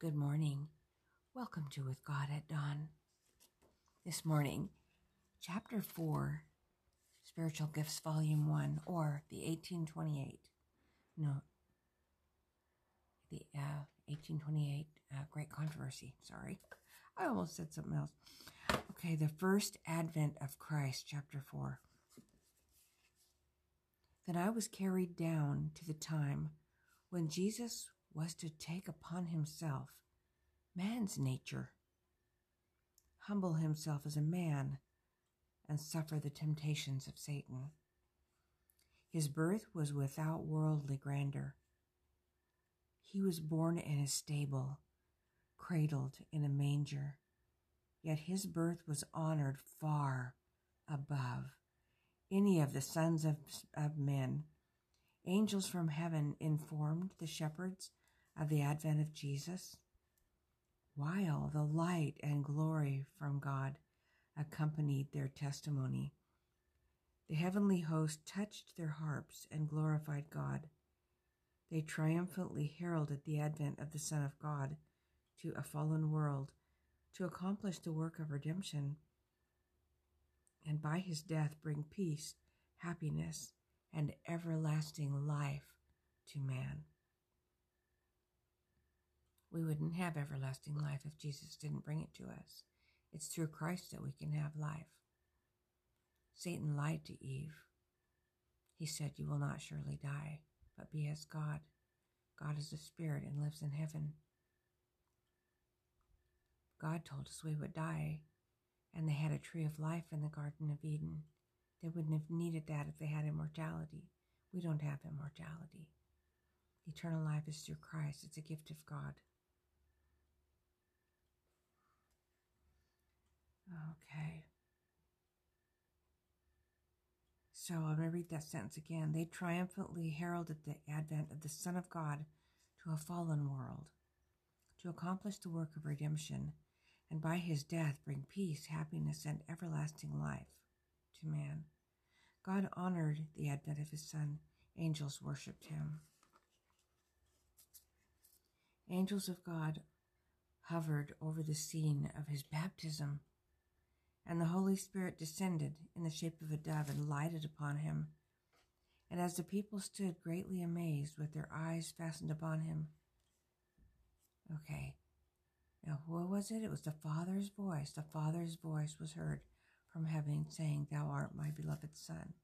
Good morning. Welcome to With God at Dawn. This morning, Chapter 4, Spiritual Gifts, Volume 1, or the 1828. No, the uh, 1828 uh, Great Controversy. Sorry. I almost said something else. Okay, the first advent of Christ, Chapter 4. Then I was carried down to the time when Jesus was to take upon himself man's nature, humble himself as a man, and suffer the temptations of Satan. His birth was without worldly grandeur. He was born in a stable, cradled in a manger, yet his birth was honored far above any of the sons of, of men. Angels from heaven informed the shepherds of the advent of Jesus, while the light and glory from God accompanied their testimony. The heavenly host touched their harps and glorified God. They triumphantly heralded the advent of the Son of God to a fallen world to accomplish the work of redemption and by his death bring peace, happiness, and everlasting life to man. We wouldn't have everlasting life if Jesus didn't bring it to us. It's through Christ that we can have life. Satan lied to Eve. He said, You will not surely die, but be as God. God is a spirit and lives in heaven. God told us we would die, and they had a tree of life in the Garden of Eden. They wouldn't have needed that if they had immortality. We don't have immortality. Eternal life is through Christ, it's a gift of God. Okay. So I'm going to read that sentence again. They triumphantly heralded the advent of the Son of God to a fallen world to accomplish the work of redemption and by his death bring peace, happiness, and everlasting life to man. God honored the advent of his Son. Angels worshiped him. Angels of God hovered over the scene of his baptism and the Holy Spirit descended in the shape of a dove and lighted upon him. And as the people stood greatly amazed with their eyes fastened upon him, okay, now what was it? It was the Father's voice. The Father's voice was heard from heaven saying, Thou art my beloved Son,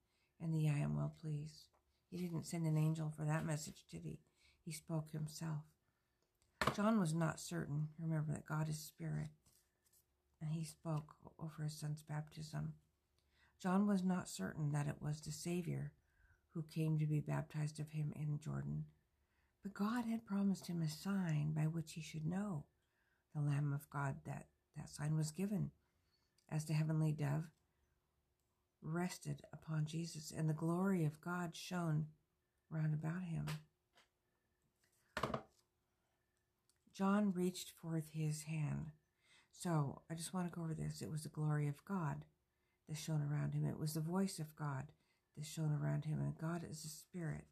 and thee I am well pleased. He didn't send an angel for that message, did he? He spoke himself. John was not certain, remember, that God is spirit and he spoke over his son's baptism. John was not certain that it was the Savior who came to be baptized of him in Jordan, but God had promised him a sign by which he should know the Lamb of God. That that sign was given as the heavenly dove rested upon Jesus, and the glory of God shone round about him. John reached forth his hand so I just want to go over this. It was the glory of God that shone around him. It was the voice of God that shone around him. And God is a spirit.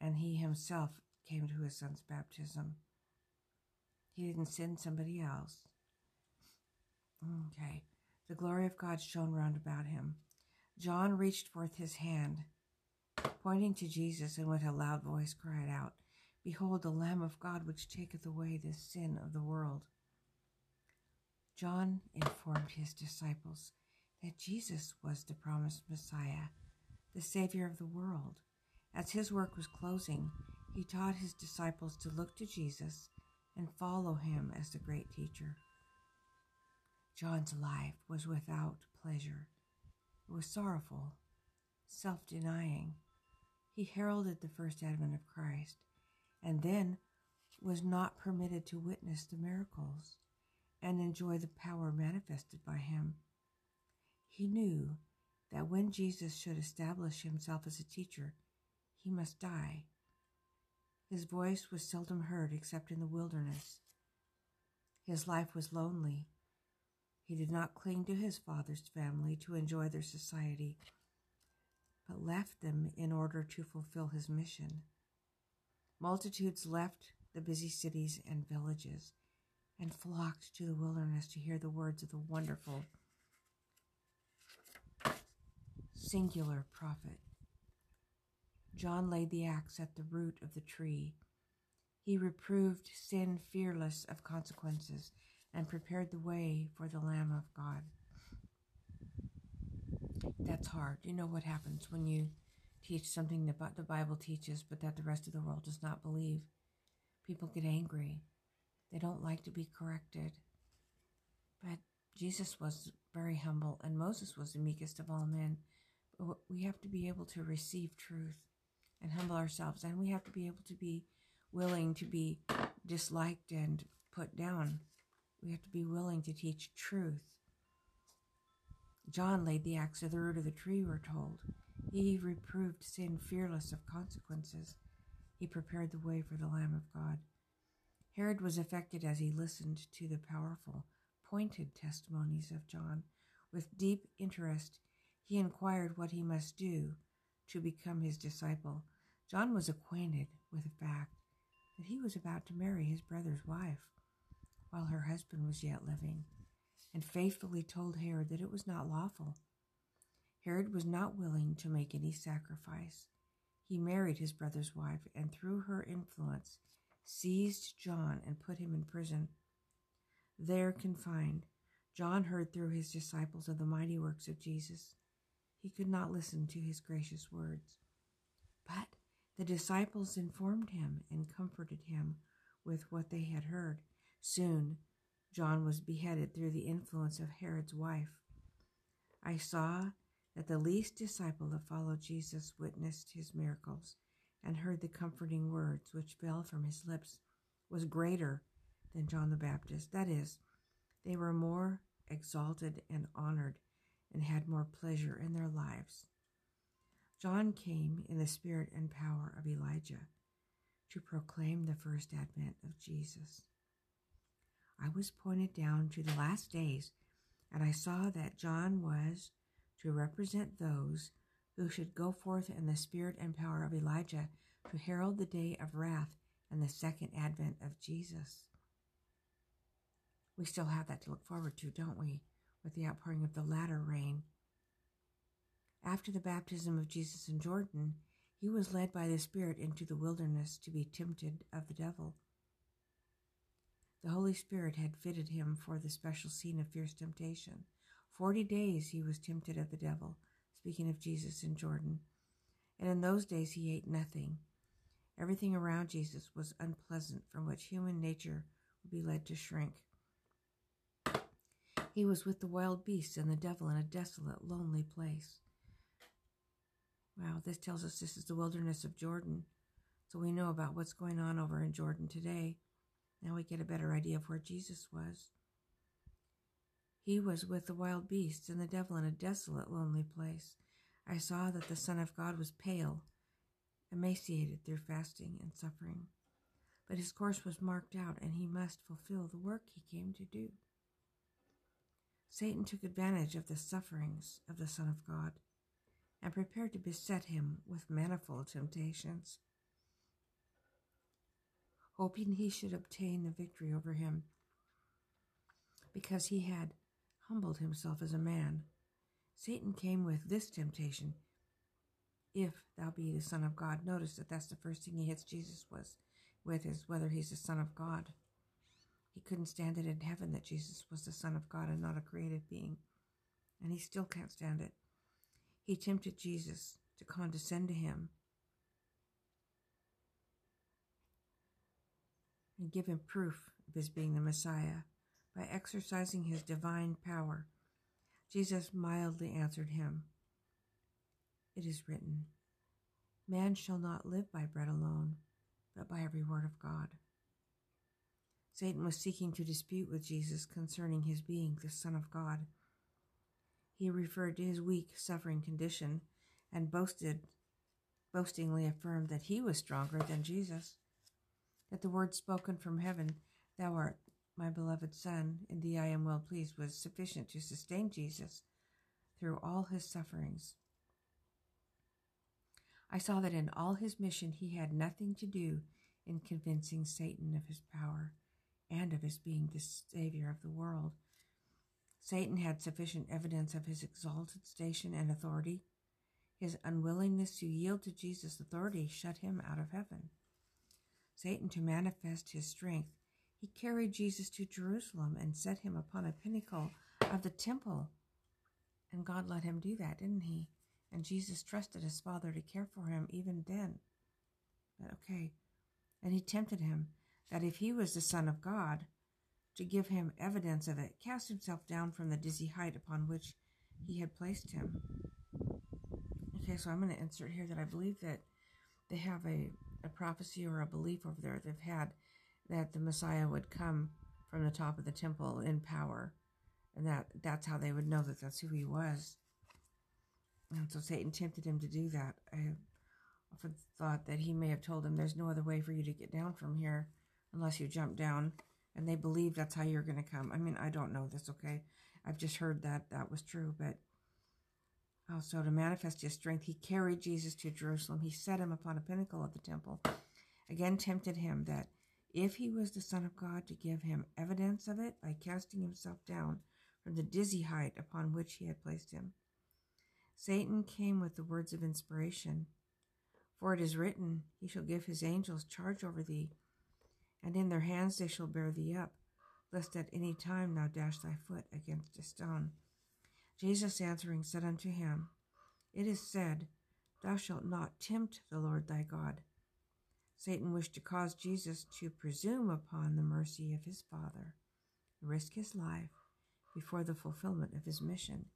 And he himself came to his son's baptism. He didn't send somebody else. Okay. The glory of God shone round about him. John reached forth his hand, pointing to Jesus, and with a loud voice cried out, Behold, the Lamb of God, which taketh away the sin of the world. John informed his disciples that Jesus was the promised Messiah, the Savior of the world. As his work was closing, he taught his disciples to look to Jesus and follow him as the great teacher. John's life was without pleasure. It was sorrowful, self denying. He heralded the first advent of Christ and then was not permitted to witness the miracles and enjoy the power manifested by him. He knew that when Jesus should establish himself as a teacher, he must die. His voice was seldom heard except in the wilderness. His life was lonely. He did not cling to his father's family to enjoy their society, but left them in order to fulfill his mission. Multitudes left the busy cities and villages and flocked to the wilderness to hear the words of the wonderful singular prophet. John laid the axe at the root of the tree. He reproved sin fearless of consequences and prepared the way for the Lamb of God. That's hard. You know what happens when you teach something that the Bible teaches, but that the rest of the world does not believe? People get angry. They don't like to be corrected. But Jesus was very humble, and Moses was the meekest of all men. But we have to be able to receive truth and humble ourselves, and we have to be able to be willing to be disliked and put down. We have to be willing to teach truth. John laid the axe at the root of the tree, we're told. He reproved sin fearless of consequences. He prepared the way for the Lamb of God. Herod was affected as he listened to the powerful, pointed testimonies of John. With deep interest, he inquired what he must do to become his disciple. John was acquainted with the fact that he was about to marry his brother's wife while her husband was yet living, and faithfully told Herod that it was not lawful. Herod was not willing to make any sacrifice. He married his brother's wife, and through her influence, seized John and put him in prison. There confined, John heard through his disciples of the mighty works of Jesus. He could not listen to his gracious words. But the disciples informed him and comforted him with what they had heard. Soon, John was beheaded through the influence of Herod's wife. I saw that the least disciple that followed Jesus witnessed his miracles and heard the comforting words which fell from his lips was greater than John the Baptist. That is, they were more exalted and honored and had more pleasure in their lives. John came in the spirit and power of Elijah to proclaim the first advent of Jesus. I was pointed down to the last days, and I saw that John was to represent those who should go forth in the spirit and power of Elijah to herald the day of wrath and the second advent of Jesus. We still have that to look forward to, don't we, with the outpouring of the latter rain. After the baptism of Jesus in Jordan, he was led by the Spirit into the wilderness to be tempted of the devil. The Holy Spirit had fitted him for the special scene of fierce temptation. Forty days he was tempted of the devil, speaking of Jesus in Jordan. And in those days he ate nothing. Everything around Jesus was unpleasant, from which human nature would be led to shrink. He was with the wild beasts and the devil in a desolate, lonely place. Wow, this tells us this is the wilderness of Jordan. So we know about what's going on over in Jordan today. Now we get a better idea of where Jesus was. He was with the wild beasts and the devil in a desolate, lonely place. I saw that the Son of God was pale, emaciated through fasting and suffering. But his course was marked out, and he must fulfill the work he came to do. Satan took advantage of the sufferings of the Son of God and prepared to beset him with manifold temptations, hoping he should obtain the victory over him because he had humbled himself as a man. Satan came with this temptation if thou be the Son of God. Notice that that's the first thing he hits Jesus was with is whether he's the Son of God. He couldn't stand it in heaven that Jesus was the Son of God and not a created being. And he still can't stand it. He tempted Jesus to condescend to him and give him proof of his being the Messiah by exercising his divine power. Jesus mildly answered him, It is written, Man shall not live by bread alone, but by every word of God. Satan was seeking to dispute with Jesus concerning his being the Son of God. He referred to his weak, suffering condition and boasted, boastingly affirmed that he was stronger than Jesus, that the word spoken from heaven, Thou art my beloved Son, in thee I am well pleased, was sufficient to sustain Jesus through all his sufferings. I saw that in all his mission he had nothing to do in convincing Satan of his power and of his being the Savior of the world. Satan had sufficient evidence of his exalted station and authority. His unwillingness to yield to Jesus' authority shut him out of heaven. Satan, to manifest his strength, he carried Jesus to Jerusalem and set him upon a pinnacle of the temple. And God let him do that, didn't he? And Jesus trusted his Father to care for him even then. But okay. And he tempted him that if he was the Son of God, to give him evidence of it, cast himself down from the dizzy height upon which he had placed him. Okay, so I'm going to insert here that I believe that they have a, a prophecy or a belief over there they've had that the Messiah would come from the top of the temple in power, and that that's how they would know that that's who he was. And so Satan tempted him to do that. I often thought that he may have told him, "There's no other way for you to get down from here unless you jump down," and they believe that's how you're going to come. I mean, I don't know this, okay? I've just heard that that was true, but also to manifest his strength, he carried Jesus to Jerusalem. He set him upon a pinnacle of the temple. Again, tempted him that if he was the Son of God, to give him evidence of it by casting himself down from the dizzy height upon which he had placed him. Satan came with the words of inspiration For it is written, He shall give his angels charge over thee, and in their hands they shall bear thee up, lest at any time thou dash thy foot against a stone. Jesus answering said unto him, It is said, Thou shalt not tempt the Lord thy God. Satan wished to cause Jesus to presume upon the mercy of his Father, risk his life before the fulfillment of his mission.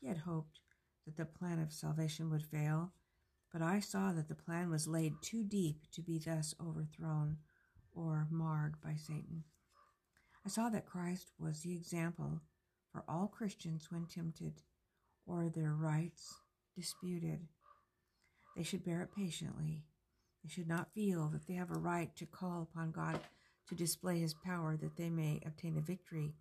He had hoped that the plan of salvation would fail, but I saw that the plan was laid too deep to be thus overthrown or marred by Satan. I saw that Christ was the example for all Christians when tempted or their rights disputed. They should bear it patiently they should not feel that they have a right to call upon God to display his power that they may obtain a victory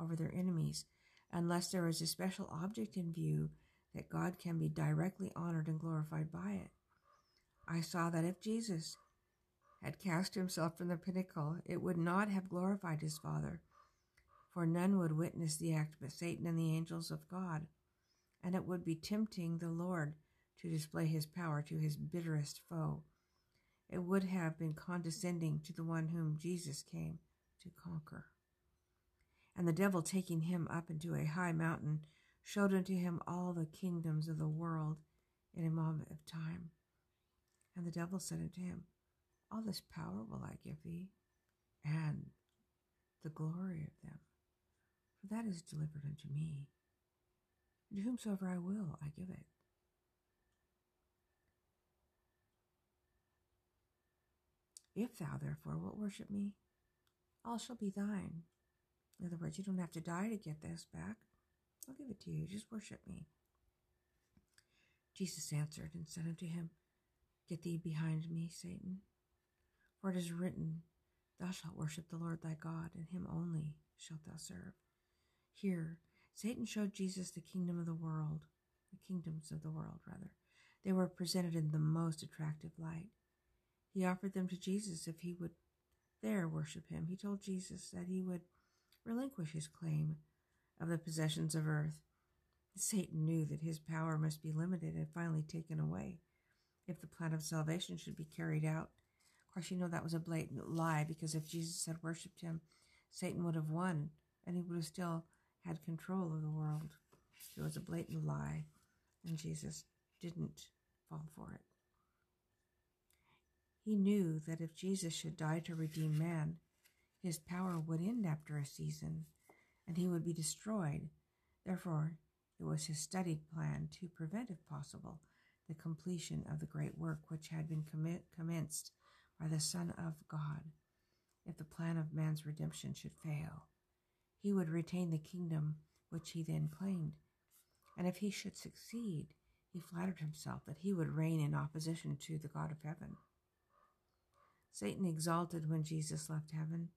over their enemies, unless there is a special object in view that God can be directly honored and glorified by it. I saw that if Jesus had cast himself from the pinnacle, it would not have glorified his Father, for none would witness the act but Satan and the angels of God, and it would be tempting the Lord to display his power to his bitterest foe it would have been condescending to the one whom Jesus came to conquer. And the devil, taking him up into a high mountain, showed unto him all the kingdoms of the world in a moment of time. And the devil said unto him, All this power will I give thee, and the glory of them, for that is delivered unto me. And to whomsoever I will, I give it. If thou therefore wilt worship me, all shall be thine. In other words, you don't have to die to get this back. I'll give it to you. Just worship me. Jesus answered and said unto him, Get thee behind me, Satan. For it is written, Thou shalt worship the Lord thy God, and him only shalt thou serve. Here, Satan showed Jesus the kingdom of the world, the kingdoms of the world, rather. They were presented in the most attractive light. He offered them to Jesus if he would there worship him. He told Jesus that he would relinquish his claim of the possessions of earth. Satan knew that his power must be limited and finally taken away if the plan of salvation should be carried out. Of course, you know that was a blatant lie because if Jesus had worshipped him, Satan would have won and he would have still had control of the world. It was a blatant lie, and Jesus didn't fall for it. He knew that if Jesus should die to redeem man, his power would end after a season and he would be destroyed. Therefore, it was his studied plan to prevent, if possible, the completion of the great work which had been commenced by the Son of God. If the plan of man's redemption should fail, he would retain the kingdom which he then claimed. And if he should succeed, he flattered himself that he would reign in opposition to the God of heaven. Satan exalted when Jesus left heaven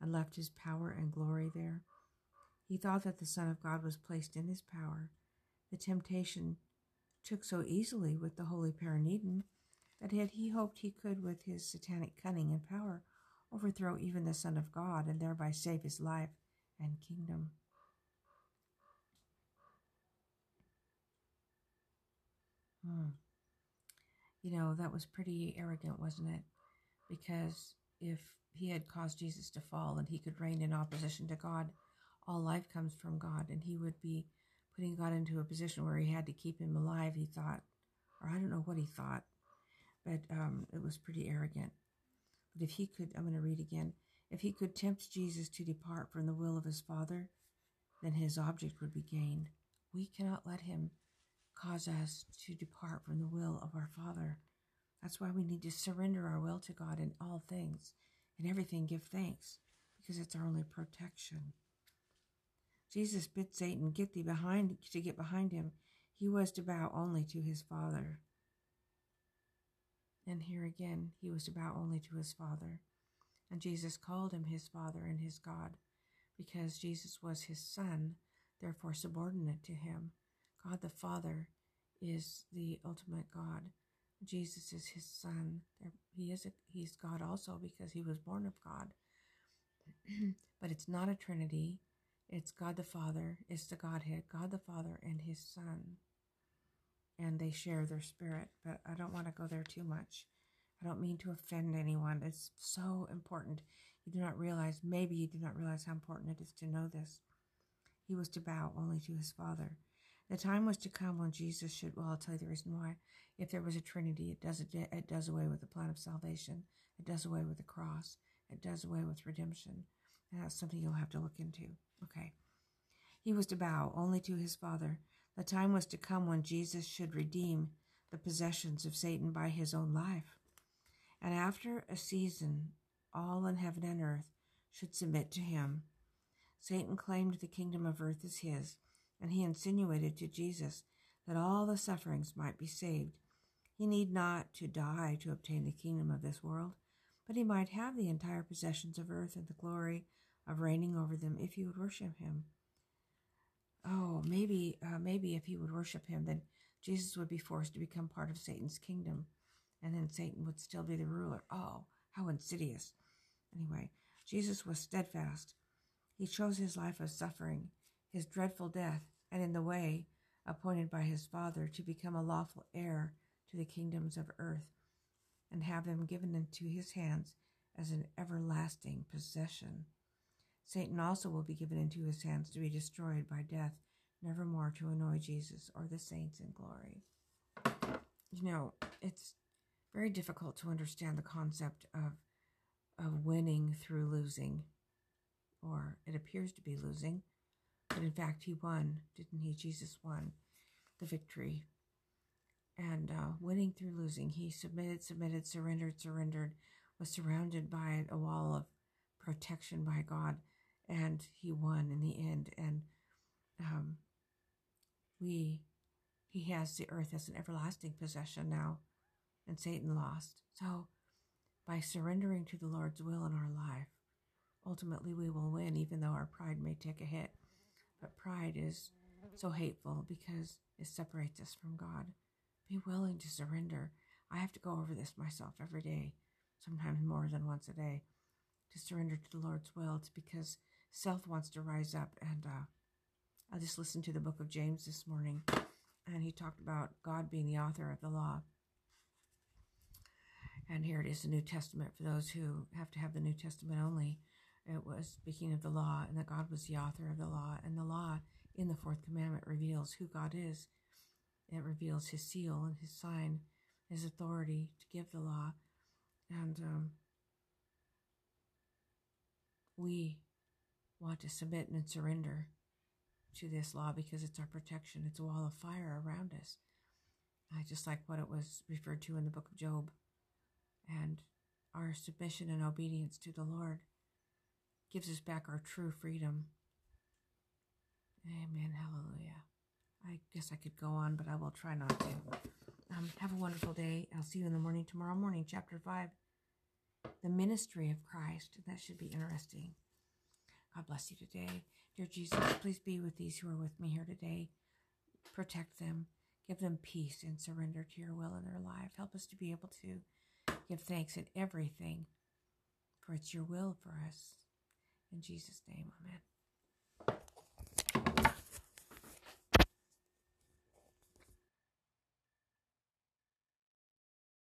and left his power and glory there. He thought that the Son of God was placed in his power. The temptation took so easily with the holy pair in Eden that had he hoped he could, with his satanic cunning and power, overthrow even the Son of God and thereby save his life and kingdom. Hmm. You know, that was pretty arrogant, wasn't it? Because if he had caused Jesus to fall and he could reign in opposition to God, all life comes from God, and he would be putting God into a position where he had to keep him alive, he thought. Or I don't know what he thought, but um, it was pretty arrogant. But if he could, I'm going to read again. If he could tempt Jesus to depart from the will of his Father, then his object would be gained. We cannot let him cause us to depart from the will of our Father. That's why we need to surrender our will to God in all things. In everything, give thanks, because it's our only protection. Jesus bid Satan get thee behind to get behind him. He was to bow only to his Father. And here again, he was to bow only to his Father. And Jesus called him his Father and his God, because Jesus was his Son, therefore subordinate to him. God the Father is the ultimate God. Jesus is his Son. He is a, he's God also because he was born of God. but it's not a Trinity. It's God the Father. It's the Godhead, God the Father and his Son and they share their spirit. But I don't want to go there too much. I don't mean to offend anyone. It's so important. You do not realize, maybe you do not realize how important it is to know this. He was to bow only to his Father. The time was to come when Jesus should, well, I'll tell you the reason why. If there was a Trinity, it does, it does away with the plan of salvation. It does away with the cross. It does away with redemption. And that's something you'll have to look into. Okay. He was to bow only to his Father. The time was to come when Jesus should redeem the possessions of Satan by his own life. And after a season, all in heaven and earth should submit to him. Satan claimed the kingdom of earth as his, and he insinuated to Jesus that all the sufferings might be saved. He need not to die to obtain the kingdom of this world, but he might have the entire possessions of earth and the glory of reigning over them if he would worship him oh, maybe, uh, maybe if he would worship him, then Jesus would be forced to become part of Satan's kingdom, and then Satan would still be the ruler. Oh, how insidious. Anyway, Jesus was steadfast. He chose his life of suffering, his dreadful death, and in the way appointed by his Father to become a lawful heir to the kingdoms of earth, and have them given into his hands as an everlasting possession. Satan also will be given into his hands to be destroyed by death, nevermore to annoy Jesus or the saints in glory. You know, it's very difficult to understand the concept of of winning through losing, or it appears to be losing, but in fact he won, didn't he? Jesus won the victory. And uh, winning through losing, he submitted, submitted, surrendered, surrendered, was surrounded by a wall of protection by God and he won in the end. And um, we, he has the earth as an everlasting possession now, and Satan lost. So, by surrendering to the Lord's will in our life, ultimately we will win, even though our pride may take a hit. But pride is so hateful because it separates us from God. Be willing to surrender. I have to go over this myself every day, sometimes more than once a day, to surrender to the Lord's will. It's because self wants to rise up. And uh, I just listened to the book of James this morning, and he talked about God being the author of the law. And here it is, the New Testament for those who have to have the New Testament only. It was speaking of the law, and that God was the author of the law. And the law in the fourth commandment reveals who God is. It reveals his seal and his sign, his authority to give the law. And um, we want to submit and surrender to this law because it's our protection. It's a wall of fire around us. I just like what it was referred to in the book of Job. And our submission and obedience to the Lord gives us back our true freedom. Amen. Hallelujah. I guess I could go on, but I will try not to. Um, have a wonderful day. I'll see you in the morning tomorrow morning, chapter 5. The ministry of Christ. That should be interesting. God bless you today. Dear Jesus, please be with these who are with me here today. Protect them. Give them peace and surrender to your will in their life. Help us to be able to give thanks in everything, for it's your will for us. In Jesus' name, amen.